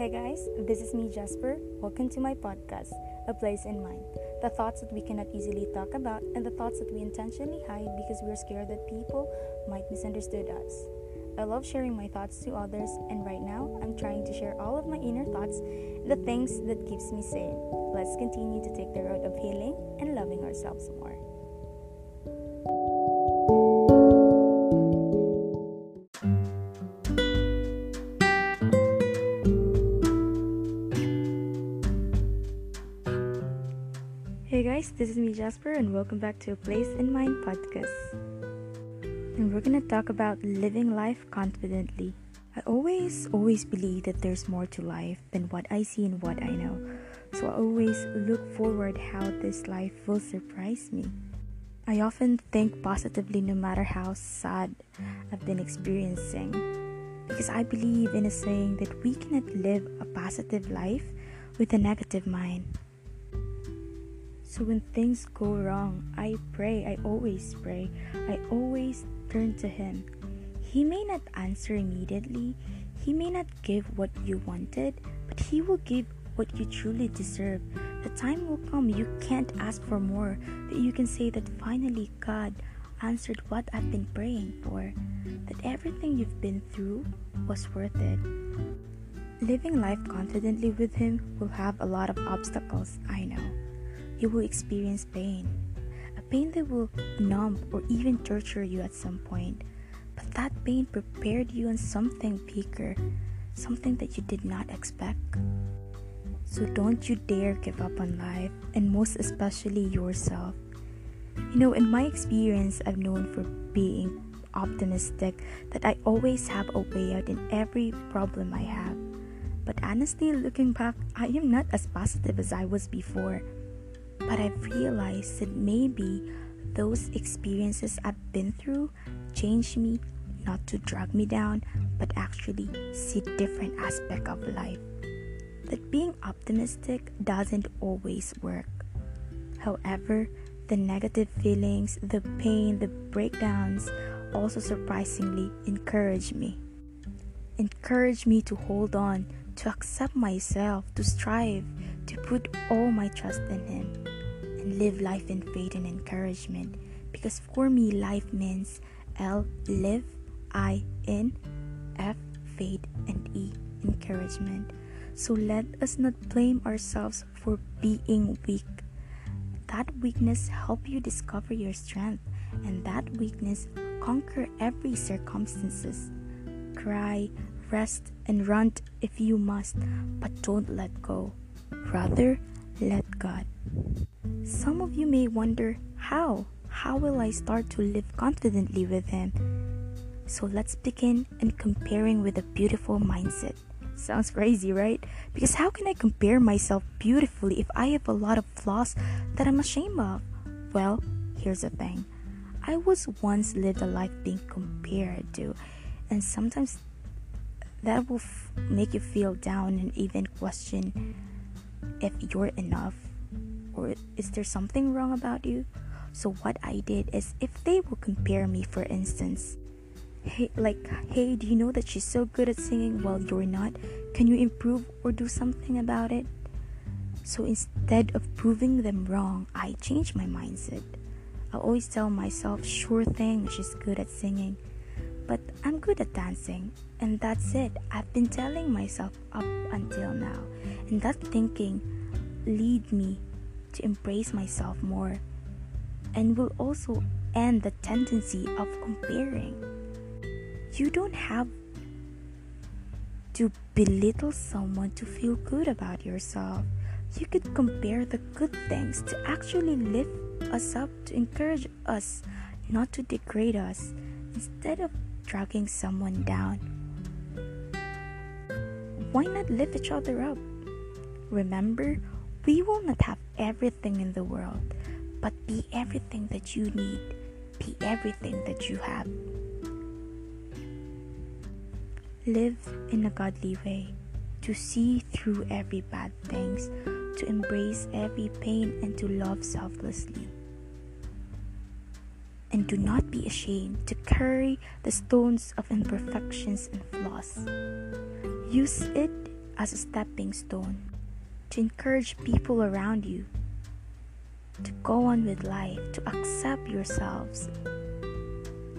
Hey guys, this is me Jasper. Welcome to my podcast, A Place in Mind. The thoughts that we cannot easily talk about and the thoughts that we intentionally hide because we're scared that people might misunderstand us. I love sharing my thoughts to others and right now I'm trying to share all of my inner thoughts, the things that keeps me sane. Let's continue to take the road of healing and loving ourselves more. Guys, this is me Jasper and welcome back to a Place in Mind podcast. And we're gonna talk about living life confidently. I always, always believe that there's more to life than what I see and what I know. So I always look forward how this life will surprise me. I often think positively no matter how sad I've been experiencing. Because I believe in a saying that we cannot live a positive life with a negative mind. So when things go wrong, I pray, I always pray, I always turn to Him. He may not answer immediately, He may not give what you wanted, but He will give what you truly deserve. The time will come you can't ask for more, that you can say that finally God answered what I've been praying for, that everything you've been through was worth it. Living life confidently with Him will have a lot of obstacles, I know you will experience pain. A pain that will numb or even torture you at some point. But that pain prepared you on something bigger, something that you did not expect. So don't you dare give up on life, and most especially yourself. You know, in my experience, I've known for being optimistic that I always have a way out in every problem I have. But honestly, looking back, I am not as positive as I was before. But I've realized that maybe those experiences I've been through changed me not to drag me down, but actually see different aspect of life. That being optimistic doesn't always work. However, the negative feelings, the pain, the breakdowns also surprisingly encourage me. Encourage me to hold on, to accept myself, to strive, to put all my trust in Him and live life in faith and encouragement. Because for me, life means L, live, I, in, F, faith, and E, encouragement. So let us not blame ourselves for being weak. That weakness help you discover your strength, and that weakness conquer every circumstances. Cry, rest, and run if you must, but don't let go. Rather, let God. Some of you may wonder how? How will I start to live confidently with Him? So let's begin in comparing with a beautiful mindset. Sounds crazy, right? Because how can I compare myself beautifully if I have a lot of flaws that I'm ashamed of? Well, here's the thing I was once lived a life being compared to, and sometimes that will f- make you feel down and even question if you're enough or is there something wrong about you? So what I did is if they will compare me for instance, hey like hey, do you know that she's so good at singing while you're not? Can you improve or do something about it? So instead of proving them wrong, I changed my mindset. I always tell myself, sure thing, she's good at singing. But I'm good at dancing, and that's hmm. it. I've been telling myself up until now. And that thinking lead me to embrace myself more and will also end the tendency of comparing. You don't have to belittle someone to feel good about yourself. You could compare the good things to actually lift us up, to encourage us, not to degrade us, instead of dragging someone down. Why not lift each other up? Remember, we will not have everything in the world, but be everything that you need. Be everything that you have. Live in a godly way, to see through every bad things, to embrace every pain and to love selflessly. And do not be ashamed to carry the stones of imperfections and flaws. Use it as a stepping stone, to encourage people around you, to go on with life, to accept yourselves,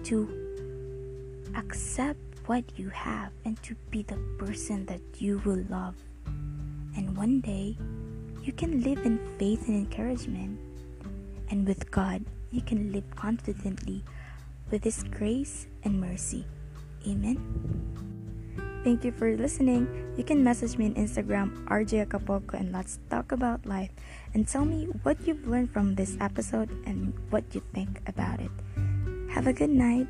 to accept what you have, and to be the person that you will love. And one day, you can live in faith and encouragement. And with God, you can live confidently with His grace and mercy. Amen. Thank you for listening. You can message me on Instagram, RJ Acapulco, and let's talk about life and tell me what you've learned from this episode and what you think about it. Have a good night.